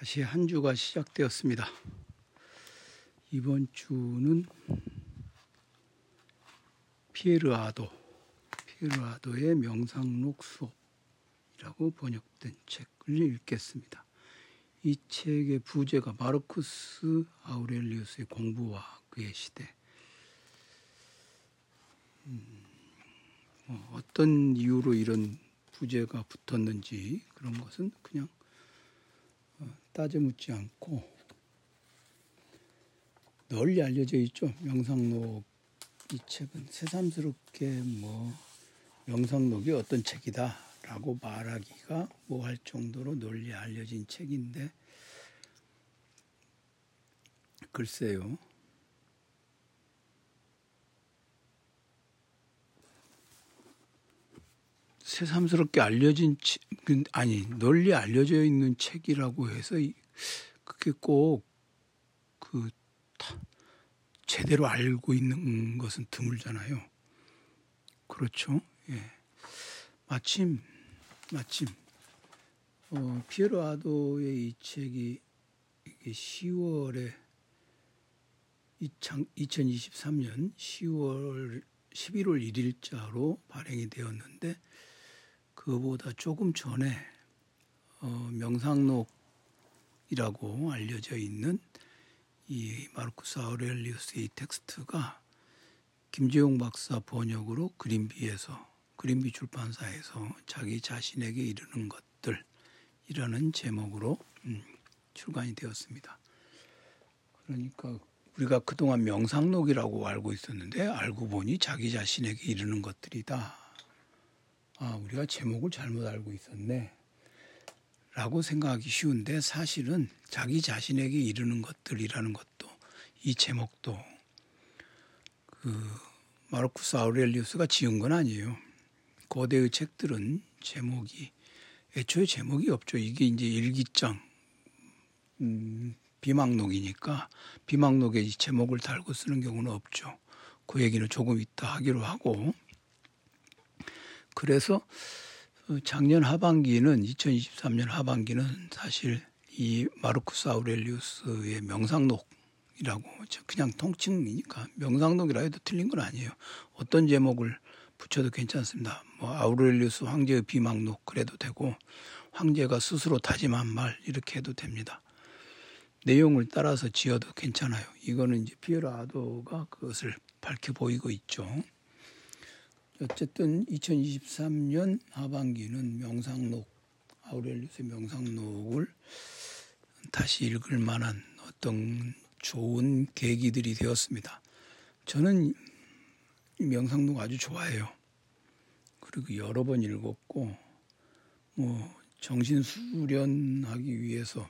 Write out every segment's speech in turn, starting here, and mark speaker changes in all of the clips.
Speaker 1: 다시 한 주가 시작되었습니다. 이번 주는 피에르 아도, 피에르 아도의 명상록 수업이라고 번역된 책을 읽겠습니다. 이 책의 부제가 마르쿠스 아우렐리우스의 공부와 그의 시대. 음, 뭐 어떤 이유로 이런 부제가 붙었는지 그런 것은 그냥 어, 따져 묻지 않고 널리 알려져 있죠. 명상록 이 책은 새삼스럽게 뭐 명상록이 어떤 책이다라고 말하기가 뭐 할 정도로 널리 알려진 책인데 글쎄요. 새삼스럽게 알려진 그, 아니 널리 알려져 있는 책이라고 해서 그게 꼭그 제대로 알고 있는 것은 드물잖아요. 그렇죠? 예. 마침 마침 어, 피에로 아도의 이 책이 10월에 2023년 10월 11월 1일자로 발행이 되었는데 그보다 조금 전에 어, 명상록이라고 알려져 있는 이 마르쿠스 아우렐리우스의 이 텍스트가 김재용 박사 번역으로 그린비에서 그린비 출판사에서 자기 자신에게 이르는 것들이라는 제목으로 음, 출간이 되었습니다. 그러니까 우리가 그동안 명상록이라고 알고 있었는데 알고 보니 자기 자신에게 이르는 것들이다. 아, 우리가 제목을 잘못 알고 있었네. 라고 생각하기 쉬운데 사실은 자기 자신에게 이르는 것들이라는 것도 이 제목도 그 마르쿠스 아우렐리우스가 지은 건 아니에요. 고대의 책들은 제목이 애초에 제목이 없죠. 이게 이제 일기장 음, 비망록이니까 비망록에 이 제목을 달고 쓰는 경우는 없죠. 그 얘기는 조금 이따 하기로 하고 그래서 어, 작년 하반기는 2023년 하반기는 사실 이 마르쿠스 아우렐리우스의 명상록이라고 그냥 통칭이니까 명상록이라 해도 틀린 건 아니에요. 어떤 제목을 붙여도 괜찮습니다. 뭐 아우렐리우스 황제의 비망록 그래도 되고 황제가 스스로 다짐한 말 이렇게 해도 됩니다. 내용을 따라서 지어도 괜찮아요. 이거는 이제 피에로 아도가 그것을 밝혀 보이고 있죠. 어쨌든 2023년 하반기는 명상록 아우렐리우스의 명상록을 다시 읽을 만한 어떤 좋은 계기들이 되었습니다. 저는 명상록 아주 좋아해요. 그리고 여러 번 읽었고 뭐 정신 수련하기 위해서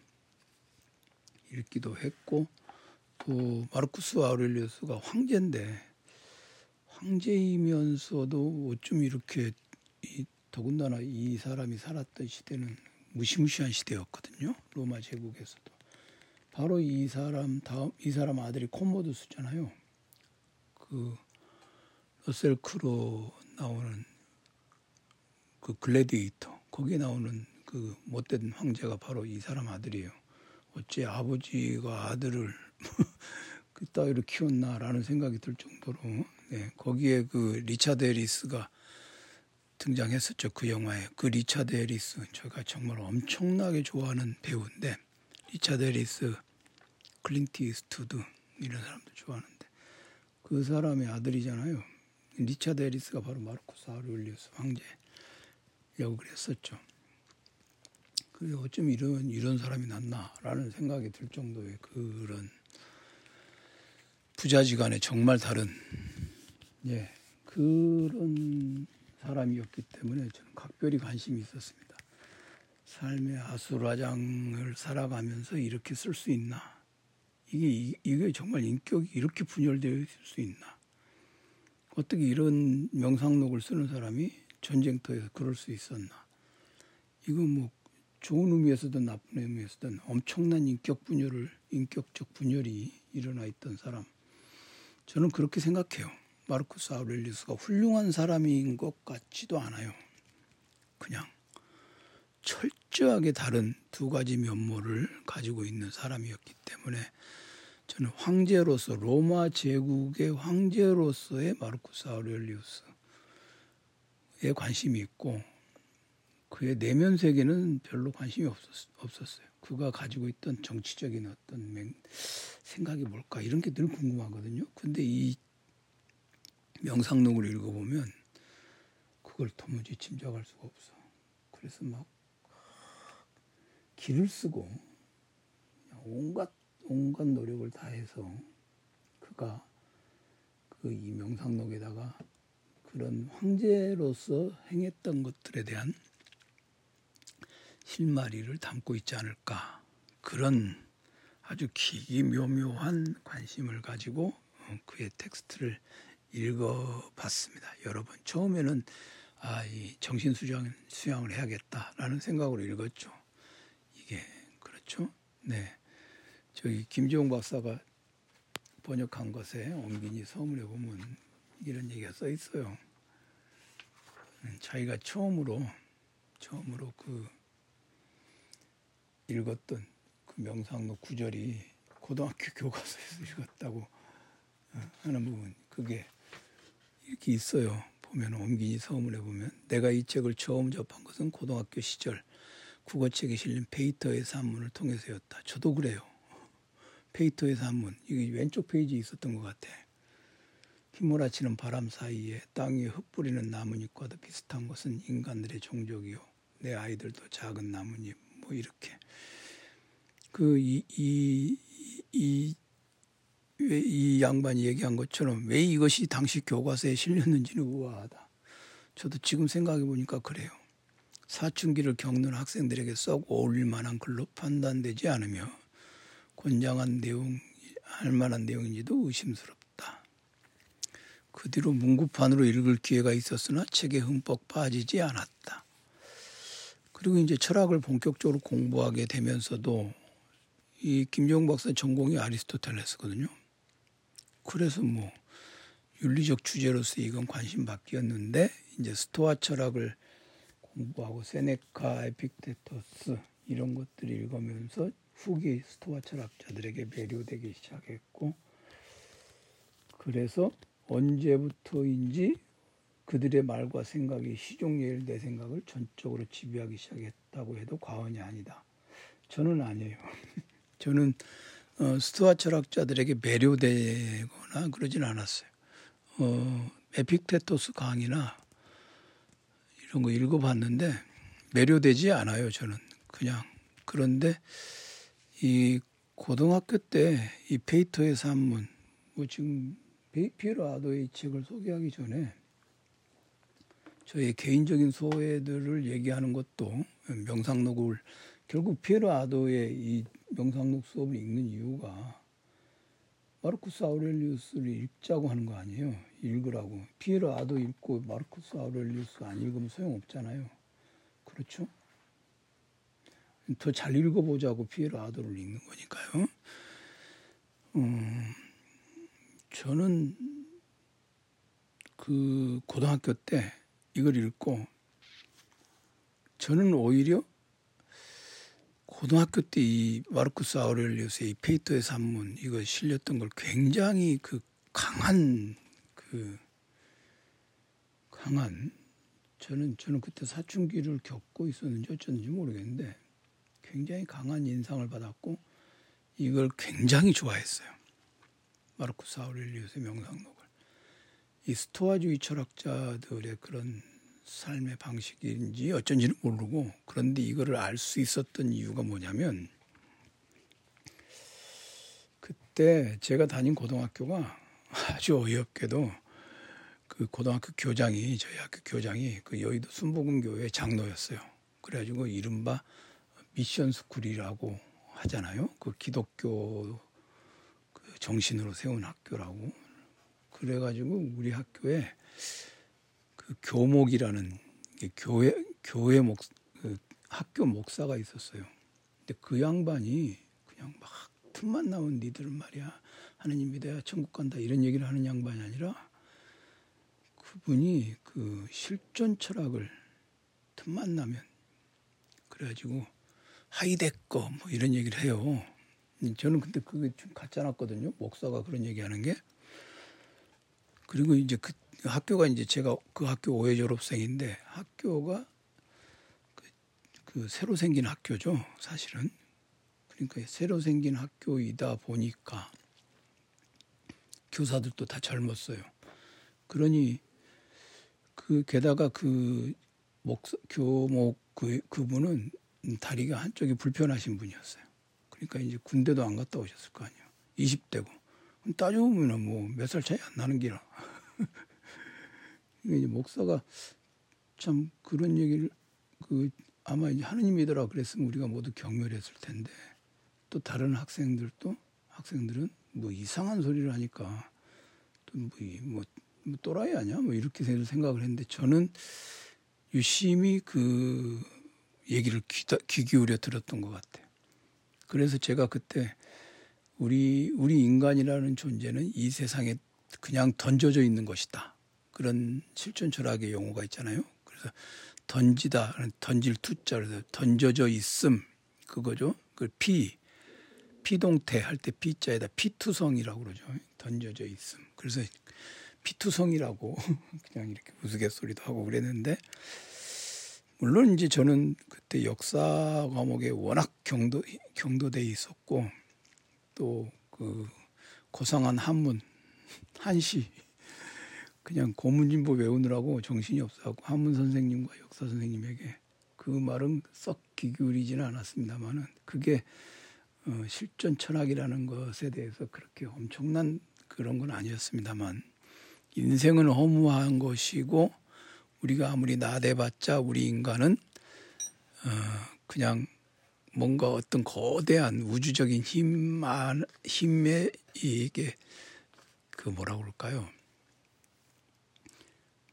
Speaker 1: 읽기도 했고 또 마르쿠스 아우렐리우스가 황제인데 황제이면서도 어쩜 이렇게 이, 더군다나 이 사람이 살았던 시대는 무시무시한 시대였거든요. 로마 제국에서도. 바로 이 사람 다음 이 사람 아들이 코모두스잖아요. 그 러셀 크로 나오는 그 글래디에이터 거기에 나오는 그 못된 황제가 바로 이 사람 아들이에요. 어째 아버지가 아들을 그따위로 키웠나라는 생각이 들 정도로 네, 거기에 그 리차드 해리스가 등장했었죠. 그 영화에. 그 리차드 해리스 제가 정말 엄청나게 좋아하는 배우인데 리차드 해리스, 클린트 이스트우드 이런 사람들 좋아하는데 그 사람의 아들이잖아요. 리차드 해리스가 바로 마르코스 아우렐리우스 황제 역을 했었죠. 그게 어쩜 이런 이런 사람이 났나라는 생각이 들 정도의 그런 부자지간에 정말 다른 예, 그런 사람이었기 때문에 저는 각별히 관심이 있었습니다. 삶의 아수라장을 살아가면서 이렇게 쓸 수 있나? 이게 이게 정말 인격이 이렇게 분열되어 있을 수 있나? 어떻게 이런 명상록을 쓰는 사람이 전쟁터에서 그럴 수 있었나? 이거 뭐 좋은 의미에서든 나쁜 의미에서든 엄청난 인격 분열을 인격적 분열이 일어나 있던 사람. 저는 그렇게 생각해요. 마르쿠스 아우렐리우스가 훌륭한 사람인 것 같지도 않아요. 그냥 철저하게 다른 두 가지 면모를 가지고 있는 사람이었기 때문에 저는 황제로서 로마 제국의 황제로서의 마르쿠스 아우렐리우스에 관심이 있고 그의 내면 세계는 별로 관심이 없었, 어요 그가 가지고 있던 정치적인 어떤 맹, 생각이 뭘까 이런 게 늘 궁금하거든요. 근데 이 명상록을 읽어보면 그걸 도무지 짐작할 수가 없어. 그래서 막 길을 쓰고 온갖 온갖 노력을 다해서 그가 그 이 명상록에다가 그런 황제로서 행했던 것들에 대한 실마리를 담고 있지 않을까 그런 아주 기묘묘한 관심을 가지고 그의 텍스트를 읽어봤습니다. 여러 분 처음에는 아, 이 정신 수양 수양을 해야겠다라는 생각으로 읽었죠. 이게 그렇죠? 네. 저기 김지용 박사가 번역한 것에 엄긴이 서문에 보면 이런 얘기가 써 있어요. 음, 자기가 처음으로 처음으로 그 읽었던 그 명상록 구절이 고등학교 교과서에서 읽었다고 어, 하는 부분 그게 이렇게 있어요. 보면 옮긴이 서문에 보면 내가 이 책을 처음 접한 것은 고등학교 시절 국어책에 실린 페이터의 산문을 통해서였다. 저도 그래요. 페이터의 산문 이게 왼쪽 페이지에 있었던 것 같아. 휘몰아치는 바람 사이에 땅 위에 흩뿌리는 나뭇잎과도 비슷한 것은 인간들의 종족이요. 내 아이들도 작은 나뭇잎 뭐 이렇게 그이이 이 왜 이 양반이 얘기한 것처럼 왜 이것이 당시 교과서에 실렸는지는 우아하다. 저도 지금 생각해 보니까 그래요. 사춘기를 겪는 학생들에게 썩 어울릴 만한 글로 판단되지 않으며 권장한 내용 할 만한 내용인지도 의심스럽다. 그 뒤로 문구판으로 읽을 기회가 있었으나 책에 흠뻑 빠지지 않았다. 그리고 이제 철학을 본격적으로 공부하게 되면서도 이 김종 박사 전공이 아리스토텔레스거든요. 그래서 뭐 윤리적 주제로서 이건 관심 받기였는데 이제 스토아 철학을 공부하고 세네카, 에픽테토스 이런 것들을 읽으면서 후기 스토아 철학자들에게 매료되기 시작했고 그래서 언제부터인지 그들의 말과 생각이 시종여일 내 생각을 전적으로 지배하기 시작했다고 해도 과언이 아니다. 저는 아니에요. 저는 어, 스토아 철학자들에게 매료되거나 그러진 않았어요. 어, 에픽테토스 강의나 이런 거 읽어봤는데 매료되지 않아요. 저는 그냥 그런데 이 고등학교 때 이 페이터의 산문 뭐 지금 피에로 아도의 책을 소개하기 전에 저의 개인적인 소회들을 얘기하는 것도 명상록을 결국 피에로 아도의 이 명상록 수업을 읽는 이유가 마르쿠스 아우렐리우스를 읽자고 하는 거 아니에요. 읽으라고. 피에로 아도 읽고 마르쿠스 아우렐리우스 안 읽으면 소용없잖아요. 그렇죠? 더 잘 읽어보자고 피에로 아도를 읽는 거니까요. 음, 저는 그 고등학교 때 이걸 읽고 저는 오히려 고등학교 때 이 마르쿠스 아우렐리우스의 이 페이터의 산문 이거 실렸던 걸 굉장히 그 강한 그 강한 저는 저는 그때 사춘기를 겪고 있었는지 어쩐지 모르겠는데 굉장히 강한 인상을 받았고 이걸 굉장히 좋아했어요. 마르쿠스 아우렐리우스의 명상록을 이 스토아주의 철학자들의 그런 삶의 방식인지 어쩐지는 모르고 그런데 이거를 알 수 있었던 이유가 뭐냐면 그때 제가 다닌 고등학교가 아주 어이없게도 그 고등학교 교장이 저희 학교 교장이 그 여의도 순복음교회 장로였어요. 그래가지고 이른바 미션 스쿨이라고 하잖아요. 그 기독교 그 정신으로 세운 학교라고. 그래가지고 우리 학교에 그 교목이라는 교회 교회 목그 학교 목사가 있었어요. 근데 그 양반이 그냥 막 틈만 나면 니들은 말이야 하느님 믿어야 천국 간다 이런 얘기를 하는 양반이 아니라 그분이 그 실존 철학을 틈만 나면 그래가지고 하이데꺼 뭐 이런 얘기를 해요. 저는 근데 그게 좀 같지 않았거든요. 목사가 그런 얘기하는 게. 그리고 이제 그 학교가 이제 제가 그 학교 오해 졸업생인데 학교가 그, 그 새로 생긴 학교죠. 사실은. 그러니까 새로 생긴 학교이다 보니까 교사들도 다 젊었어요. 그러니 그 게다가 그 목사 교목 그 그분은 다리가 한쪽이 불편하신 분이었어요. 그러니까 이제 군대도 안 갔다 오셨을 거 아니에요. 20대고. 따져 보면은 뭐몇 살 차이 안 나는 기라. 이제 목사가 참 그런 얘기를 그 아마 이제 하느님이더라 그랬으면 우리가 모두 경멸했을 텐데 또 다른 학생들도 학생들은 뭐 이상한 소리를 하니까 또뭐 뭐, 뭐 또라이 아니야 뭐 이렇게 생각을 했는데 저는 유심히 그 얘기를 귀, 귀 기울여 들었던 것 같아요. 그래서 제가 그때 우리 우리 인간이라는 존재는 이 세상에 그냥 던져져 있는 것이다. 그런 실존 철학의 용어가 있잖아요. 그래서 던지다, 던질 투자, 그래서 던져져 있음 그거죠. 그 피, 피동태 할 때 피자에다 피투성이라고 그러죠. 던져져 있음. 그래서 피투성이라고 그냥 이렇게 우스갯소리도 하고 그랬는데 물론 이제 저는 그때 역사 과목에 워낙 경도 경도돼 있었고 또 그 고상한 한문 한시 그냥 고문진보 외우느라고 정신이 없어갖고 한문 선생님과 역사 선생님에게 그 말은 썩 기울이지는 않았습니다만은 그게 어, 실존 철학이라는 것에 대해서 그렇게 엄청난 그런 건 아니었습니다만 인생은 허무한 것이고 우리가 아무리 나대봤자 우리 인간은 어 그냥 뭔가 어떤 거대한 우주적인 힘 힘에 이게 그 뭐라 그럴까요?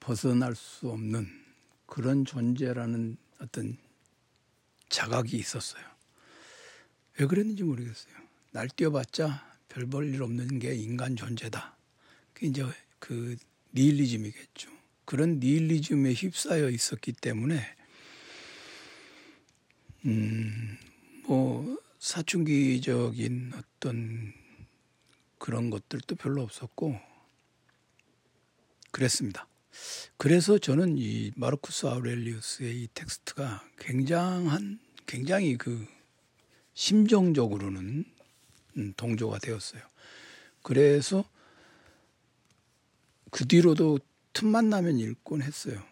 Speaker 1: 벗어날 수 없는 그런 존재라는 어떤 자각이 있었어요. 왜 그랬는지 모르겠어요. 날뛰어봤자 별 볼 일 없는 게 인간 존재다. 그 이제 그 니힐리즘이겠죠. 그런 니힐리즘에 휩싸여 있었기 때문에 음, 뭐 사춘기적인 어떤 그런 것들도 별로 없었고 그랬습니다. 그래서 저는 이 마르쿠스 아우렐리우스의 이 텍스트가 굉장한 굉장히 그 심정적으로는 음, 동조가 되었어요. 그래서 그 뒤로도 틈만 나면 읽곤 했어요.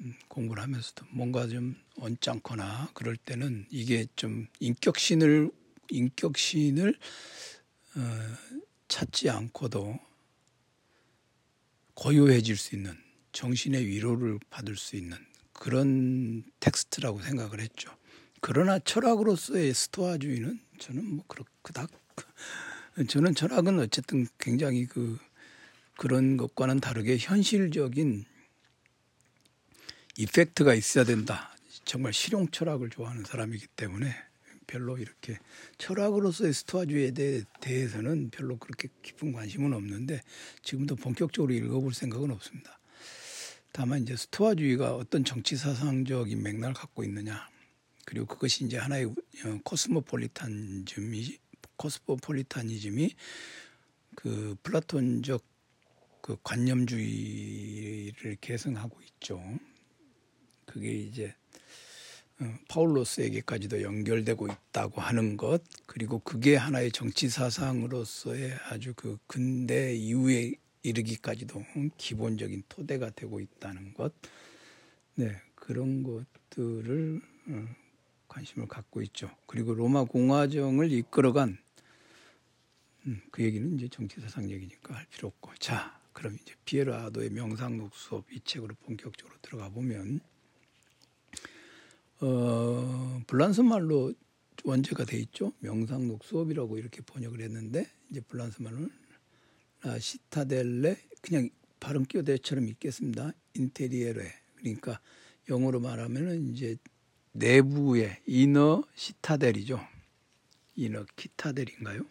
Speaker 1: 음, 공부를 하면서도 뭔가 좀 언짢거나 그럴 때는 이게 좀 인격신을 인격신을 어, 찾지 않고도 고요해질 수 있는 정신의 위로를 받을 수 있는 그런 텍스트라고 생각을 했죠. 그러나 철학으로서의 스토아주의는 저는 뭐 그닥 저는 철학은 어쨌든 굉장히 그 그런 것과는 다르게 현실적인 이펙트가 있어야 된다. 정말 실용 철학을 좋아하는 사람이기 때문에 별로 이렇게 철학으로서의 스토아주의에 대해서는 별로 그렇게 깊은 관심은 없는데 지금도 본격적으로 읽어볼 생각은 없습니다. 다만 이제 스토아주의가 어떤 정치 사상적인 맥락을 갖고 있느냐 그리고 그것이 이제 하나의 어, 코스모폴리탄즘이 코스모폴리타니즘이 그 플라톤적 그 관념주의를 계승하고 있죠. 그게 이제 어, 파울로스에게까지도 연결되고 있다고 하는 것 그리고 그게 하나의 정치 사상으로서의 아주 그 근대 이후에 이르기까지도 기본적인 토대가 되고 있다는 것, 네 그런 것들을 어, 관심을 갖고 있죠. 그리고 로마 공화정을 이끌어간 음, 그 얘기는 이제 정치 사상 얘기니까 할 필요 없고 자 그럼 이제 피에르 아도의 명상록 수업 이 책으로 본격적으로 들어가 보면 어, 불란스 말로 원제가 돼 있죠. 명상록 수업이라고 이렇게 번역을 했는데 이제 불란스 아, 시타델레 그냥 발음 끼어대처럼 읽겠습니다. 인테리에레 그러니까 영어로 말하면은 이제 내부의 이너 시타델이죠. 이너 키타델인가요?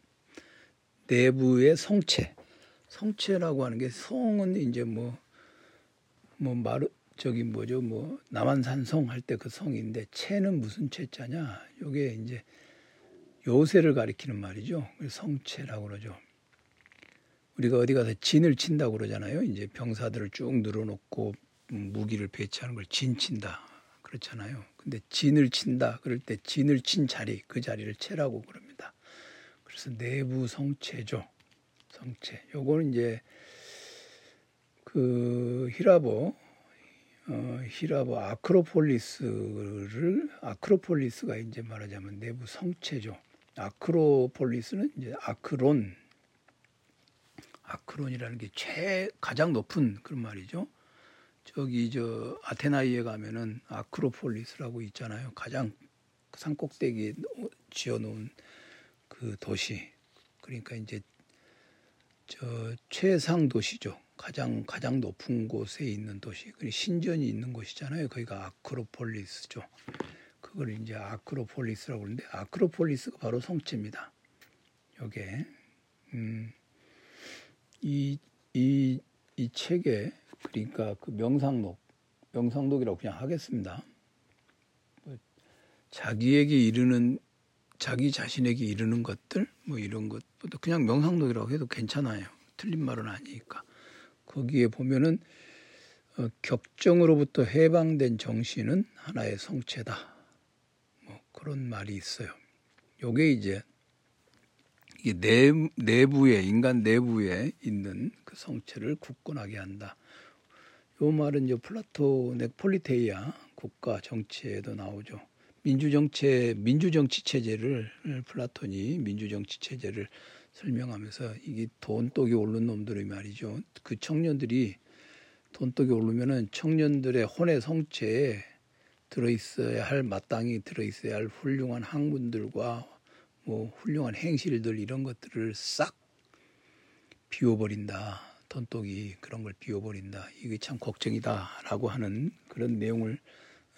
Speaker 1: 내부의 성체. 성체라고 하는 게 성은 이제 뭐, 뭐, 마르, 저기 뭐죠 뭐 남한산성 할 때 그 성인데 채는 무슨 채자냐 요게 이제 요새를 가리키는 말이죠 성채라고 그러죠 우리가 어디 가서 진을 친다고 그러잖아요. 이제 병사들을 쭉 늘어놓고 무기를 배치하는 걸 진친다 그렇잖아요. 근데 진을 친다 그럴 때 진을 친 자리 그 자리를 채라고 그럽니다. 그래서 내부 성체죠. 성체. 요거는 이제 그 히라보 어, 히라보 아크로폴리스를 아크로폴리스가 이제 말하자면 내부 성체죠. 아크로폴리스는 이제 아크론 아크론이라는 게 최 가장 높은 그런 말이죠. 저기 저 아테나이에 가면은 아크로폴리스라고 있잖아요. 가장 산 꼭대기에 지어놓은 그 도시. 그러니까 이제 저 최상 도시죠. 가장 가장 높은 곳에 있는 도시, 그 신전이 있는 곳이잖아요. 거기가 아크로폴리스죠. 그걸 이제 아크로폴리스라고 그러는데 아크로폴리스가 바로 성체입니다. 요게 음, 이, 이, 이 책에 그러니까 그 명상록, 명상록이라고 그냥 하겠습니다. 뭐 자기에게 이르는 자기 자신에게 이르는 것들 뭐 이런 것보다 그냥 명상록이라고 해도 괜찮아요. 틀린 말은 아니니까. 거기에 보면은 어, 격정으로부터 해방된 정신은 하나의 성체다. 뭐 그런 말이 있어요. 요게 이제 이게 내, 내부에 인간 내부에 있는 그 성체를 굳건하게 한다. 요 말은 이제 플라톤의 폴리테이아 국가 정체에도 나오죠. 민주정체 민주정치 체제를 플라톤이 민주정치 체제를 설명하면서 이게 돈독이 오른 놈들이 말이죠. 그 청년들이 돈독이 오르면은 청년들의 혼의 성채에 들어있어야 할 마땅히 들어있어야 할 훌륭한 학문들과 뭐 훌륭한 행실들 이런 것들을 싹 비워버린다. 돈독이 그런 걸 비워버린다. 이게 참 걱정이다라고 하는 그런 내용을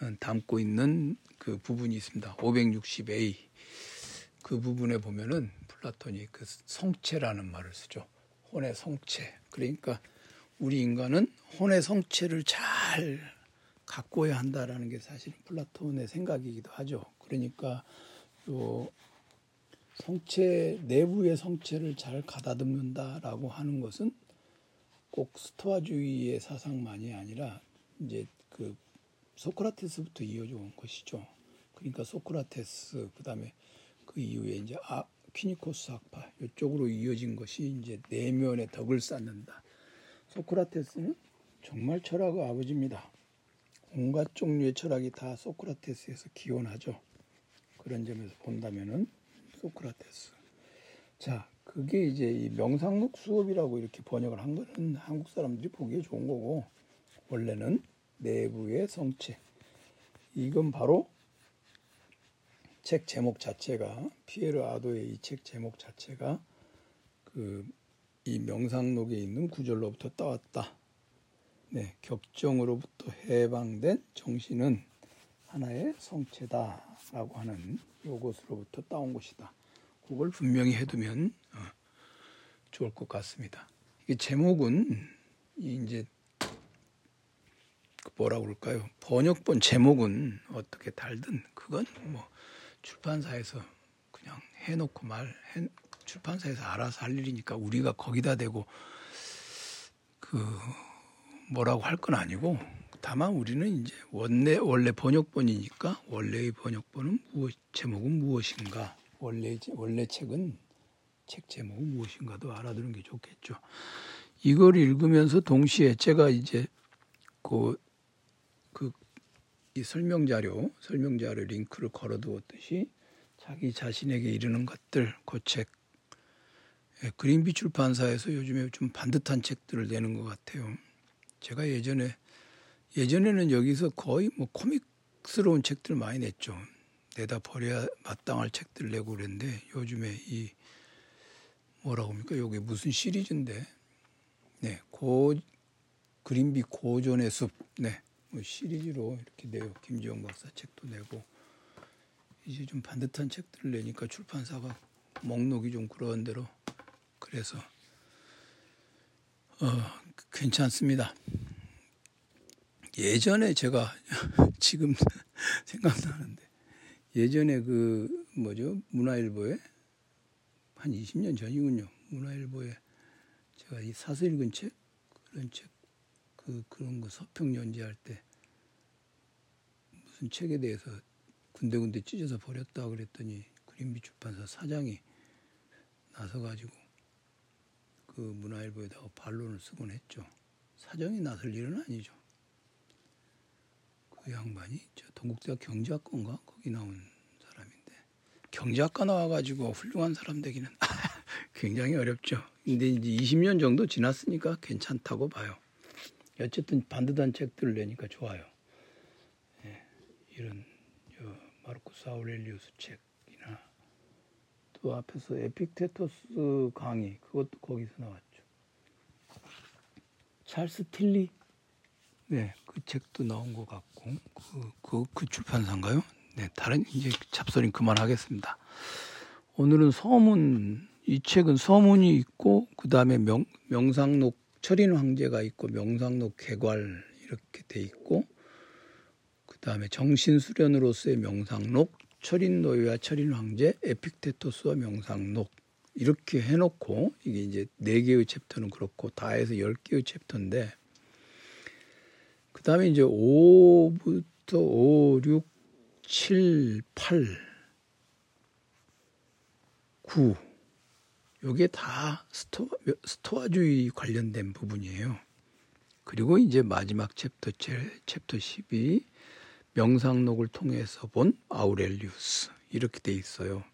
Speaker 1: 어, 담고 있는 그 부분이 있습니다. 560A 그 부분에 보면은 플라톤이 그 성체라는 말을 쓰죠. 혼의 성체. 그러니까 우리 인간은 혼의 성체를 잘 가꿔야 한다라는 게 사실 플라톤의 생각이기도 하죠. 그러니까 요 성체 내부의 성체를 잘 가다듬는다라고 하는 것은 꼭 스토아주의의 사상만이 아니라 이제 그 소크라테스부터 이어져 온 것이죠. 그러니까 소크라테스 그다음에 그 이후에 이제 아, 퀴니코스 학파 이쪽으로 이어진 것이 이제 내면의 덕을 쌓는다. 소크라테스는 정말 철학의 아버지입니다. 온갖 종류의 철학이 다 소크라테스에서 기원하죠. 그런 점에서 본다면은 소크라테스. 자, 그게 이제 이 명상록 수업이라고 이렇게 번역을 한 거는 한국 사람들이 보기에 좋은 거고 원래는 내부의 성체. 이건 바로 책 제목 자체가 피에르 아도의 이 책 제목 자체가 그 이 명상록에 있는 구절로부터 따왔다. 네, 격정으로부터 해방된 정신은 하나의 성체다라고 하는 요것으로부터 따온 것이다. 그걸 분명히 해두면 어, 좋을 것 같습니다. 이 제목은 이제 그 뭐라 그럴까요? 번역본 제목은 어떻게 달든 그건 뭐 출판사에서 그냥 해놓고 말 해, 출판사에서 알아서 할 일이니까 우리가 거기다 대고 그 뭐라고 할 건 아니고 다만 우리는 이제 원래 원래 번역본이니까 원래의 번역본은 무엇 제목은 무엇인가 원래 원래 책은 책 제목은 무엇인가도 알아두는 게 좋겠죠. 이걸 읽으면서 동시에 제가 이제 그이 설명 자료, 설명 자료 링크를 걸어 두었듯이 자기 자신에게 이르는 것들 그 책. 예, 그린비 출판사에서 요즘에 좀 반듯한 책들을 내는 것 같아요. 제가 예전에 예전에는 여기서 거의 뭐 코믹스러운 책들 많이 냈죠. 내다 버려야 마땅할 책들 내고 그랬는데 요즘에 이 뭐라고 합니까? 요게 무슨 시리즈인데? 네, 고 그린비 고전의 숲. 네. 뭐 시리즈로 이렇게 내요. 김지영 박사 책도 내고 이제 좀 반듯한 책들을 내니까 출판사가 목록이 좀 그런 대로 그래서 어, 괜찮습니다. 예전에 제가 지금 생각나는데 예전에 그 뭐죠 문화일보에 한 20년 전이군요 문화일보에 제가 이 사서 읽은 책 그런 책그 그런 거 서평 연재할 때 무슨 책에 대해서 군데군데 찢어서 버렸다 그랬더니 그린비 출판사 사장이 나서 가지고 그 문화일보에다가 반론을 쓰곤 했죠. 사정이 나설 일은 아니죠. 그 양반이 저 동국대학 경제학과인가 거기 나온 사람인데 경제학과 나와가지고 훌륭한 사람 되기는 굉장히 어렵죠. 근데 이제 20년 정도 지났으니까 괜찮다고 봐요. 어쨌든 반듯한 책들을 내니까 좋아요. 예, 이런 마르쿠스 아우렐리우스 책이나 또 앞에서 에픽테토스 강의 그것도 거기서 나왔죠. 찰스 틸리 네, 그 책도 나온 것 같고 그, 그, 그 출판사인가요? 네, 다른 이제 잡소리 그만하겠습니다. 오늘은 서문 이 책은 서문이 있고 그 다음에 명, 명상록 철인 황제가 있고 명상록 개괄 이렇게 돼 있고 그 다음에 정신 수련으로서의 명상록 철인 노예와 철인 황제 에픽테토스와 명상록 이렇게 해놓고 이게 이제 네 개의 챕터는 그렇고 다 해서 열 개의 챕터인데 그 다음에 이제 5부터 5, 6, 7, 8, 9 요게 다 스토아, 스토아주의 관련된 부분이에요. 그리고 이제 마지막 chapter chapter 12 명상록을 통해서 본 아우렐리우스 이렇게 돼 있어요.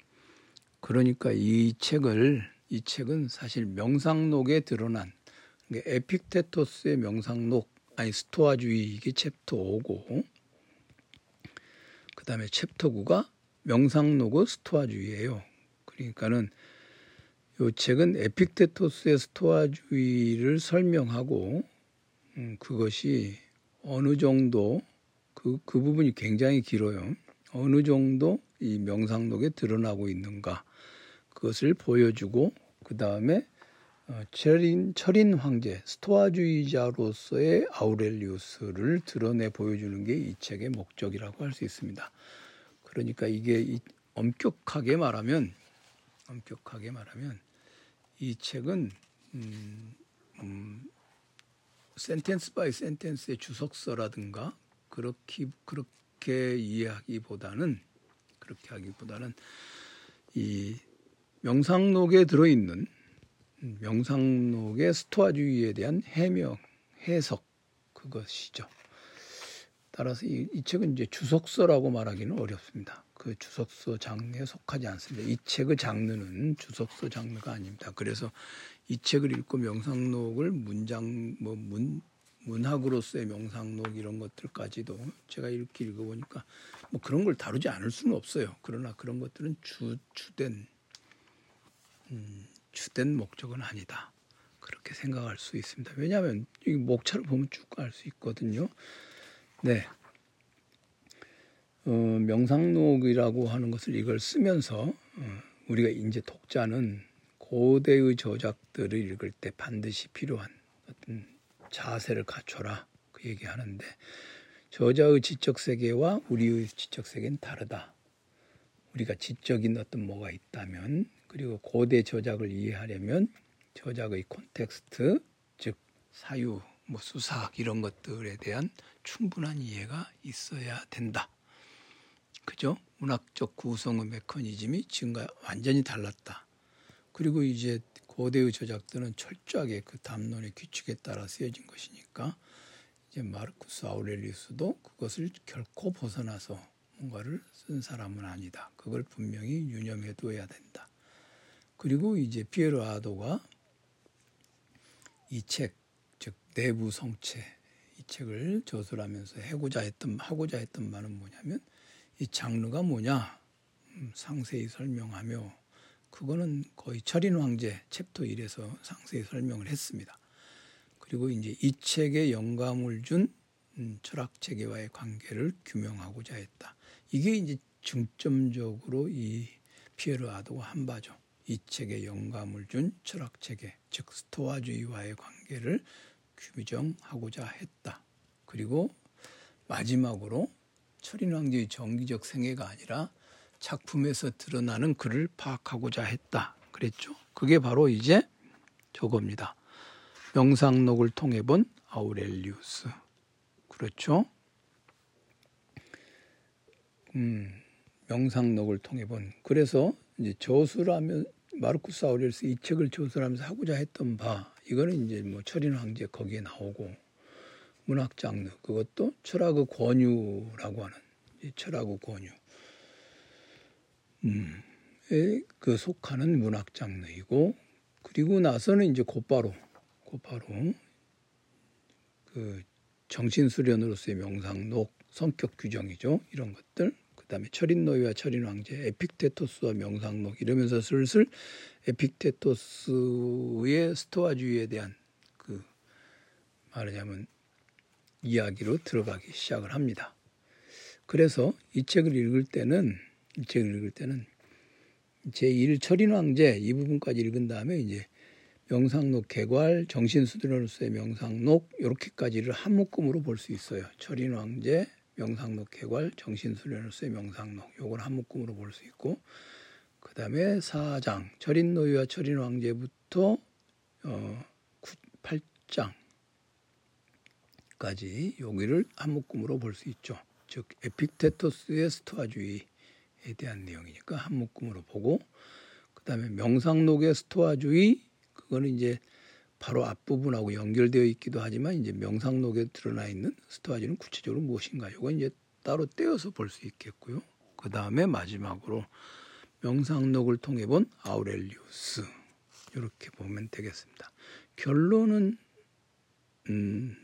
Speaker 1: 그러니까 이 책을 이 책은 사실 명상록에 드러난 그러니까 에픽테토스의 명상록 아니 스토아주의 이게 챕터 5고 그 다음에 챕터 9가 명상록의 스토아주의예요. 그러니까는 이 책은 에픽테토스의 스토아주의를 설명하고 음, 그것이 어느 정도 그, 그 부분이 굉장히 길어요. 어느 정도 이 명상록에 드러나고 있는가 그것을 보여주고 그 다음에 어, 철인, 철인 황제 스토아주의자로서의 아우렐리우스를 드러내 보여주는 게 이 책의 목적이라고 할 수 있습니다. 그러니까 이게 엄격하게 말하면 엄격하게 말하면 이 책은 음, 음, sentence by sentence의 주석서라든가 그렇게 그렇게 이해하기보다는 그렇게 하기보다는 이 명상록에 들어있는 명상록의 스토아주의에 대한 해명, 해석 그것이죠. 따라서 이, 이 책은 이제 주석서라고 말하기는 어렵습니다. 그 주석서 장르에 속하지 않습니다. 이 책의 장르는 주석서 장르가 아닙니다. 그래서 이 책을 읽고 명상록을 문장 뭐 문 문학으로서의 명상록 이런 것들까지도 제가 이렇게 읽어보니까 뭐 그런 걸 다루지 않을 수는 없어요. 그러나 그런 것들은 주 주된 음, 주된 목적은 아니다. 그렇게 생각할 수 있습니다. 왜냐하면 이 목차를 보면 쭉 알 수 있거든요. 네. 어, 명상록이라고 하는 것을 이걸 쓰면서 어, 우리가 이제 독자는 고대의 저작들을 읽을 때 반드시 필요한 어떤 자세를 갖춰라 그 얘기하는데 저자의 지적 세계와 우리의 지적 세계는 다르다. 우리가 지적인 어떤 뭐가 있다면 그리고 고대 저작을 이해하려면 저작의 콘텍스트 즉 사유 뭐 수사학 이런 것들에 대한 충분한 이해가 있어야 된다. 그죠? 문학적 구성의 메커니즘이 지금과 완전히 달랐다. 그리고 이제 고대의 저작들은 철저하게 그 담론의 규칙에 따라 쓰여진 것이니까 이제 마르쿠스 아우렐리우스도 그것을 결코 벗어나서 뭔가를 쓴 사람은 아니다. 그걸 분명히 유념해 둬야 된다. 그리고 이제 피에르 아도가 이 책, 즉 내부 성체 이 책을 저술 하면서 해고자 했던 하고자 했던 말은 뭐냐면 이 장르가 뭐냐 음, 상세히 설명하며 그거는 거의 철인 황제 챕터 1에서 상세히 설명을 했습니다. 그리고 이제 이 책에 영감을 준 음, 철학 체계와의 관계를 규명하고자 했다. 이게 이제 중점적으로 이 피에르 아도가 한 바죠. 이 책에 영감을 준 철학 체계, 즉 스토아주의와의 관계를 규정하고자 했다. 그리고 마지막으로 철인 왕제의 정기적 생애가 아니라 작품에서 드러나는 그를 파악하고자 했다. 그랬죠. 그게 바로 이제 저겁니다. 명상록을 통해 본 아우렐리우스. 그렇죠? 음, 명상록을 통해 본. 그래서 이제 저술하면 마르쿠스 아우렐리우스 이 책을 저술하면서 하고자 했던 바 이거는 이제 뭐 철인 황제 거기에 나오고 문학 장르 그것도 철학의 권유라고 하는 철학의 권유. 음, 그 속하는 문학 장르이고 그리고 나서는 이제 곧바로 곧바로 그 정신 수련으로서의 명상록 성격 규정이죠 이런 것들 그다음에 철인노이와 철인왕제 에픽테토스와 명상록 이러면서 슬슬 에픽테토스의 스토아주의에 대한 그 말하자면 이야기로 들어가기 시작을 합니다. 그래서 이 책을 읽을 때는 이 책을 읽을 때는 제1 철인왕제 이 부분까지 읽은 다음에 이제 명상록 개괄 정신수련으로서의 명상록 이렇게까지를 한 묶음으로 볼 수 있어요. 철인왕제 명상록 개괄 정신수련으로서의 명상록 요걸 한 묶음으로 볼 수 있고 그 다음에 사장 철인노유와 철인왕제부터 어, 8장까지 여기를 한 묶음으로 볼 수 있죠. 즉 에픽테토스의 스토아주의에 대한 내용이니까 한 묶음으로 보고 그 다음에 명상록의 스토아주의 그거는 이제 바로 앞부분하고 연결되어 있기도 하지만 이제 명상록에 드러나 있는 스토아지는 구체적으로 무엇인가 이건 이제 따로 떼어서 볼 수 있겠고요. 그 다음에 마지막으로 명상록을 통해 본 아우렐리우스 이렇게 보면 되겠습니다. 결론은 음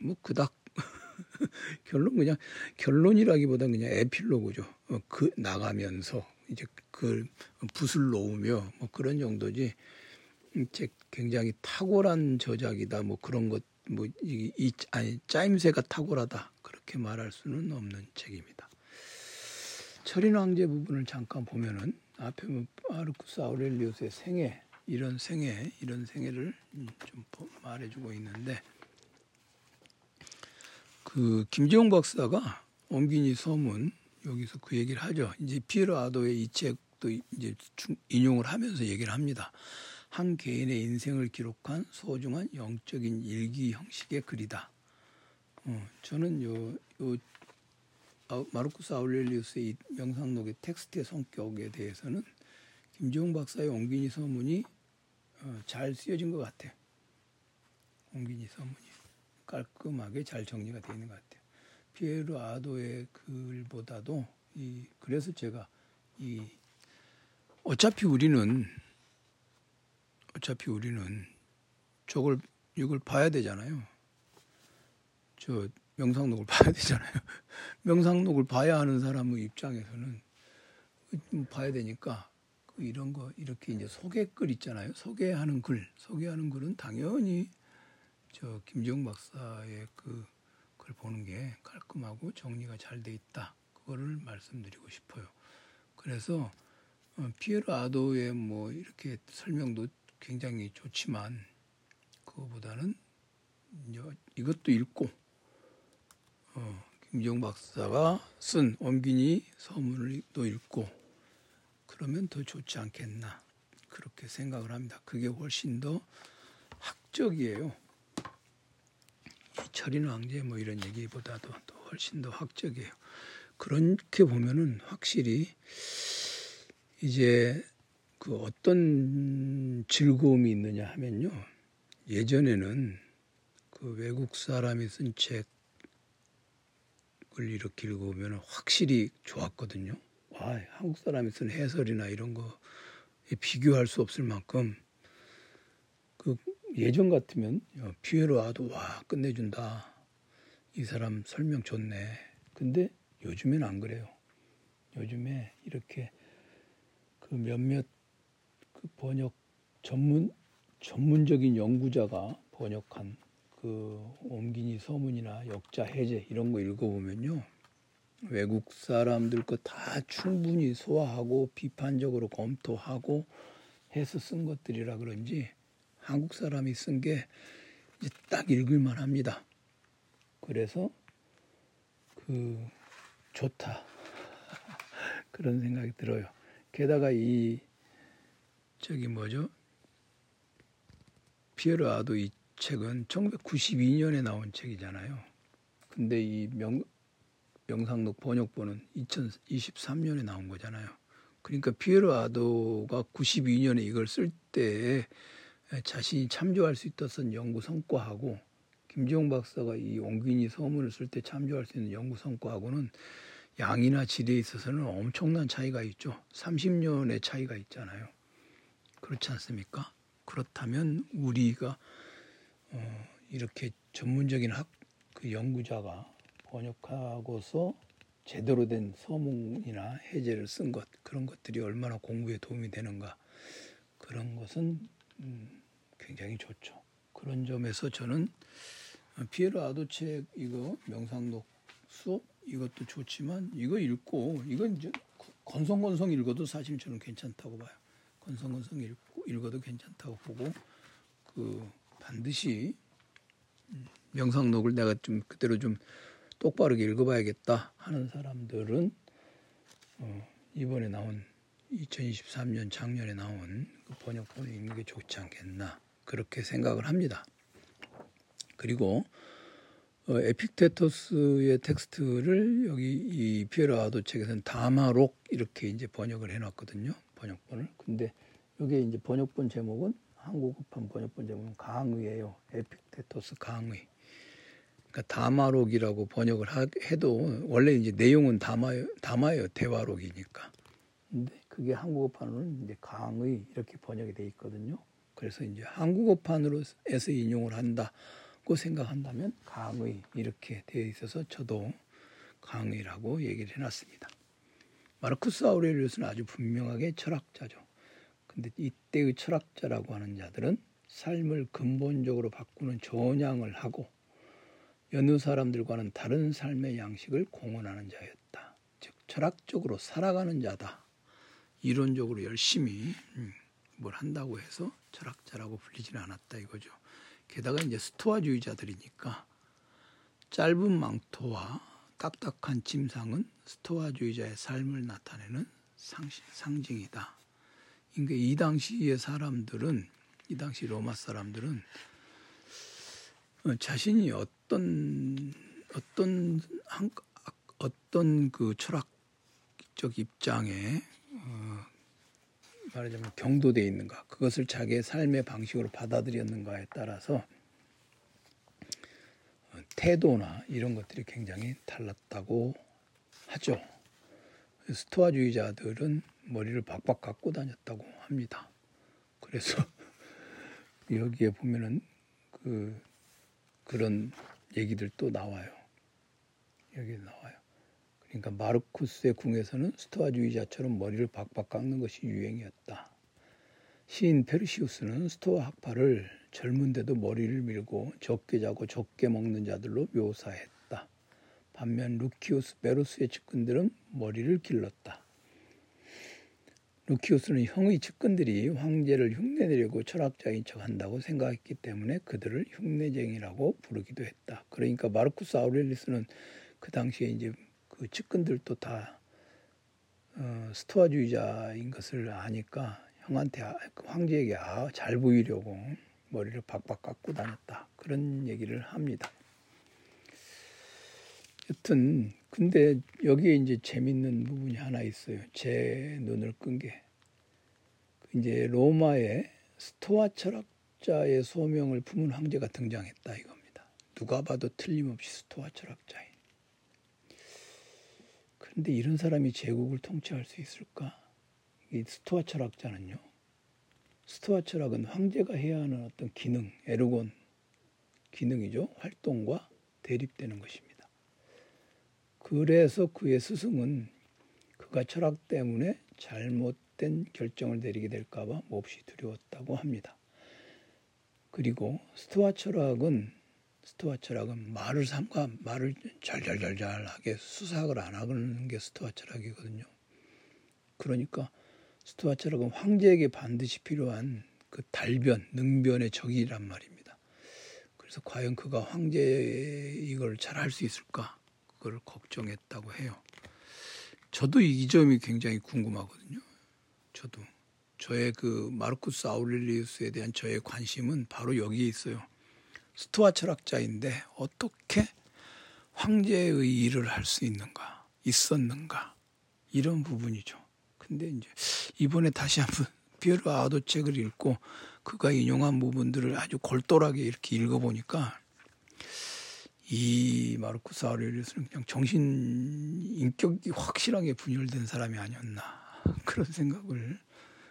Speaker 1: 뭐 그닥 결론 그냥 결론이라기보다 그냥 에필로그죠. 어, 그 나가면서 이제 그 붓을 놓으며 뭐 그런 정도지. 책 굉장히 탁월한 저작이다 뭐 그런 것 뭐 이, 이 아니 짜임새가 탁월하다 그렇게 말할 수는 없는 책입니다. 철인 왕제 부분을 잠깐 보면은 앞에 뭐 아르쿠스 아우렐리우스의 생애 이런 생애 이런 생애를 좀 말해주고 있는데 그 김지용 박사가 옴기니 서문 여기서 그 얘기를 하죠. 이제 피에로 아도의 이 책도 이제 인용을 하면서 얘기를 합니다. 한 개인의 인생을 기록한 소중한 영적인 일기 형식의 글이다. 어, 저는 요, 요 마르쿠스 아울렐리우스의 명상록의 텍스트의 성격에 대해서는 김지용 박사의 옹기니 서문이 어, 잘 쓰여진 것 같아요. 옹기니 서문이 깔끔하게 잘 정리가 되어 있는 것 같아요. 피에르 아도의 글보다도 이 그래서 제가 이 어차피 우리는 어차피 우리는 저걸 이걸 봐야 되잖아요. 저 명상록을 봐야 되잖아요. 명상록을 봐야 하는 사람의 입장에서는 봐야 되니까 그 이런 거 이렇게 이제 소개글 있잖아요. 소개하는 글, 소개하는 글은 당연히 저 김정 박사의 그 글 보는 게 깔끔하고 정리가 잘 돼 있다. 그거를 말씀드리고 싶어요. 그래서 어, 피에르 아도의 뭐 이렇게 설명도 굉장히 좋지만 그거보다는 이것도 읽고 어, 김정 박사가 쓴 엄기니 서문을 또 읽고 그러면 더 좋지 않겠나 그렇게 생각을 합니다. 그게 훨씬 더 학적이에요. 철인 왕제 뭐 이런 얘기보다도 또 훨씬 더 학적이에요. 그렇게 보면은 확실히 이제 그 어떤 즐거움이 있느냐 하면요. 예전에는 그 외국 사람이 쓴 책을 이렇게 읽어보면 확실히 좋았거든요. 와, 한국 사람이 쓴 해설이나 이런 거 비교할 수 없을 만큼 그 예전 같으면 피에로 와도 와 끝내준다. 이 사람 설명 좋네. 근데 요즘엔 안 그래요. 요즘에 이렇게 그 몇몇 그 번역 전문 전문적인 연구자가 번역한 그 옴기니 서문이나 역자 해제 이런 거 읽어보면요 외국 사람들 거 다 충분히 소화하고 비판적으로 검토하고 해서 쓴 것들이라 그런지 한국 사람이 쓴 게 이제 딱 읽을만 합니다. 그래서 그 좋다 그런 생각이 들어요. 게다가 이 저기 뭐죠? 피에르 아도 이 책은 1992년에 나온 책이잖아요. 근데 이 명, 명상록 번역본은 2023년에 나온 거잖아요. 그러니까 피에르 아도가 92년에 이걸 쓸때 자신이 참조할 수 있었던 연구 성과하고 김지용 박사가 이 옹균이 서문을 쓸 때 참조할 수 있는 연구 성과하고는 양이나 질에 있어서는 엄청난 차이가 있죠. 30년의 차이가 있잖아요. 그렇지 않습니까? 그렇다면 우리가 어, 이렇게 전문적인 학 그 연구자가 번역하고서 제대로 된 서문이나 해제를 쓴 것 그런 것들이 얼마나 공부에 도움이 되는가 그런 것은 음, 굉장히 좋죠. 그런 점에서 저는 피에르 아도 책 이거 명상록 수업 이것도 좋지만 이거 읽고 이건 이제 건성건성 읽어도 사실 저는 괜찮다고 봐요. 건성건성 읽고 읽어도 괜찮다고 보고 그 반드시 명상록을 내가 좀 그대로 좀 똑바르게 읽어봐야겠다 하는 사람들은 어, 이번에 나온 2023년 작년에 나온 그 번역본을 읽는 게 좋지 않겠나 그렇게 생각을 합니다. 그리고 어, 에픽테토스의 텍스트를 여기 이 피에로 아도 책에서는 담화록 이렇게 이제 번역을 해놨거든요. 번역본을. 근데 여기 이제 번역본 제목은 한국어판 번역본 제목은 강의예요. 에픽테토스 강의. 그러니까 담화록이라고 번역을 하, 해도 원래 이제 내용은 담화요, 담화요 대화록이니까. 근데 그게 한국어판으로는 이제 강의 이렇게 번역이 돼 있거든요. 그래서 이제 한국어판으로 해서 인용을 한다. 고 생각한다면 강의 이렇게 되어 있어서 저도 강의라고 얘기를 해놨습니다. 마르쿠스 아우렐리우스는 아주 분명하게 철학자죠. 근데 이때의 철학자라고 하는 자들은 삶을 근본적으로 바꾸는 전향을 하고 여느 사람들과는 다른 삶의 양식을 공헌하는 자였다. 즉 철학적으로 살아가는 자다. 이론적으로 열심히 음, 뭘 한다고 해서 철학자라고 불리지는 않았다 이거죠. 게다가 이제 스토아주의자들이니까 짧은 망토와 딱딱한 침상은 스토아주의자의 삶을 나타내는 상징 이다. 그러니까 이 당시의 사람들은 이 당시 로마 사람들은 어, 자신이 어떤 어떤 한, 어떤 그 철학적 입장에 어, 말하자면 경도돼 있는가 그것을 자기의 삶의 방식으로 받아들였는가에 따라서 태도나 이런 것들이 굉장히 달랐다고 하죠. 스토아주의자들은 머리를 박박 갖고 다녔다고 합니다. 그래서 여기에 보면은 그 그런 얘기들도 나와요. 여기 나와요. 그러니까 마르쿠스의 궁에서는 스토아주의자처럼 머리를 박박 깎는 것이 유행이었다. 시인 페르시우스는 스토아 학파를 젊은데도 머리를 밀고 적게 자고 적게 먹는 자들로 묘사했다. 반면 루키우스 베로스의 측근들은 머리를 길렀다. 루키우스는 형의 측근들이 황제를 흉내내려고 철학자인 척한다고 생각했기 때문에 그들을 흉내쟁이라고 부르기도 했다. 그러니까 마르쿠스 아우렐리스는 그 당시에 이제 그 측근들도 다 어, 스토아주의자인 것을 아니까 형한테 아, 그 황제에게 아, 잘 보이려고 머리를 박박 깎고 다녔다 그런 얘기를 합니다. 여튼 근데 여기에 이제 재밌는 부분이 하나 있어요. 제 눈을 끈 게. 이제 로마의 스토아 철학자의 소명을 품은 황제가 등장했다 이겁니다. 누가 봐도 틀림없이 스토아 철학자인. 근데 이런 사람이 제국을 통치할 수 있을까? 이 스토아 철학자는요. 스토아 철학은 황제가 해야 하는 어떤 기능, 에르곤 기능이죠. 활동과 대립되는 것입니다. 그래서 그의 스승은 그가 철학 때문에 잘못된 결정을 내리게 될까봐 몹시 두려웠다고 합니다. 그리고 스토아 철학은 스토아 철학은 말을 삼가 말을 잘잘잘잘하게 수사학을 안 하는 게 스토아 철학이거든요. 그러니까 철학은 황제에게 반드시 필요한 그 달변, 능변의 적이란 말입니다. 그래서 과연 그가 황제 이걸 잘 할 수 있을까? 걸 걱정했다고 해요. 저도 이 점이 굉장히 궁금하거든요. 저도 저의 그 마르쿠스 아우렐리우스에 대한 저의 관심은 바로 여기에 있어요. 스토아 철학자인데 어떻게 황제의 일을 할 수 있는가, 있었는가 이런 부분이죠. 근데 이제 이번에 다시 한번 피에로 아도 책을 읽고 그가 인용한 부분들을 아주 골똘하게 이렇게 읽어보니까 이 마르쿠스 아우렐리우스는 그냥 정신 인격이 확실하게 분열된 사람이 아니었나 그런 생각을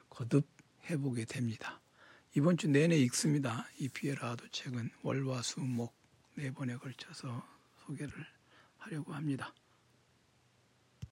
Speaker 1: 거듭 해보게 됩니다. 이번 주 내내 읽습니다. 이 피에라도 책은 월화수목 네 번에 걸쳐서 소개를 하려고 합니다.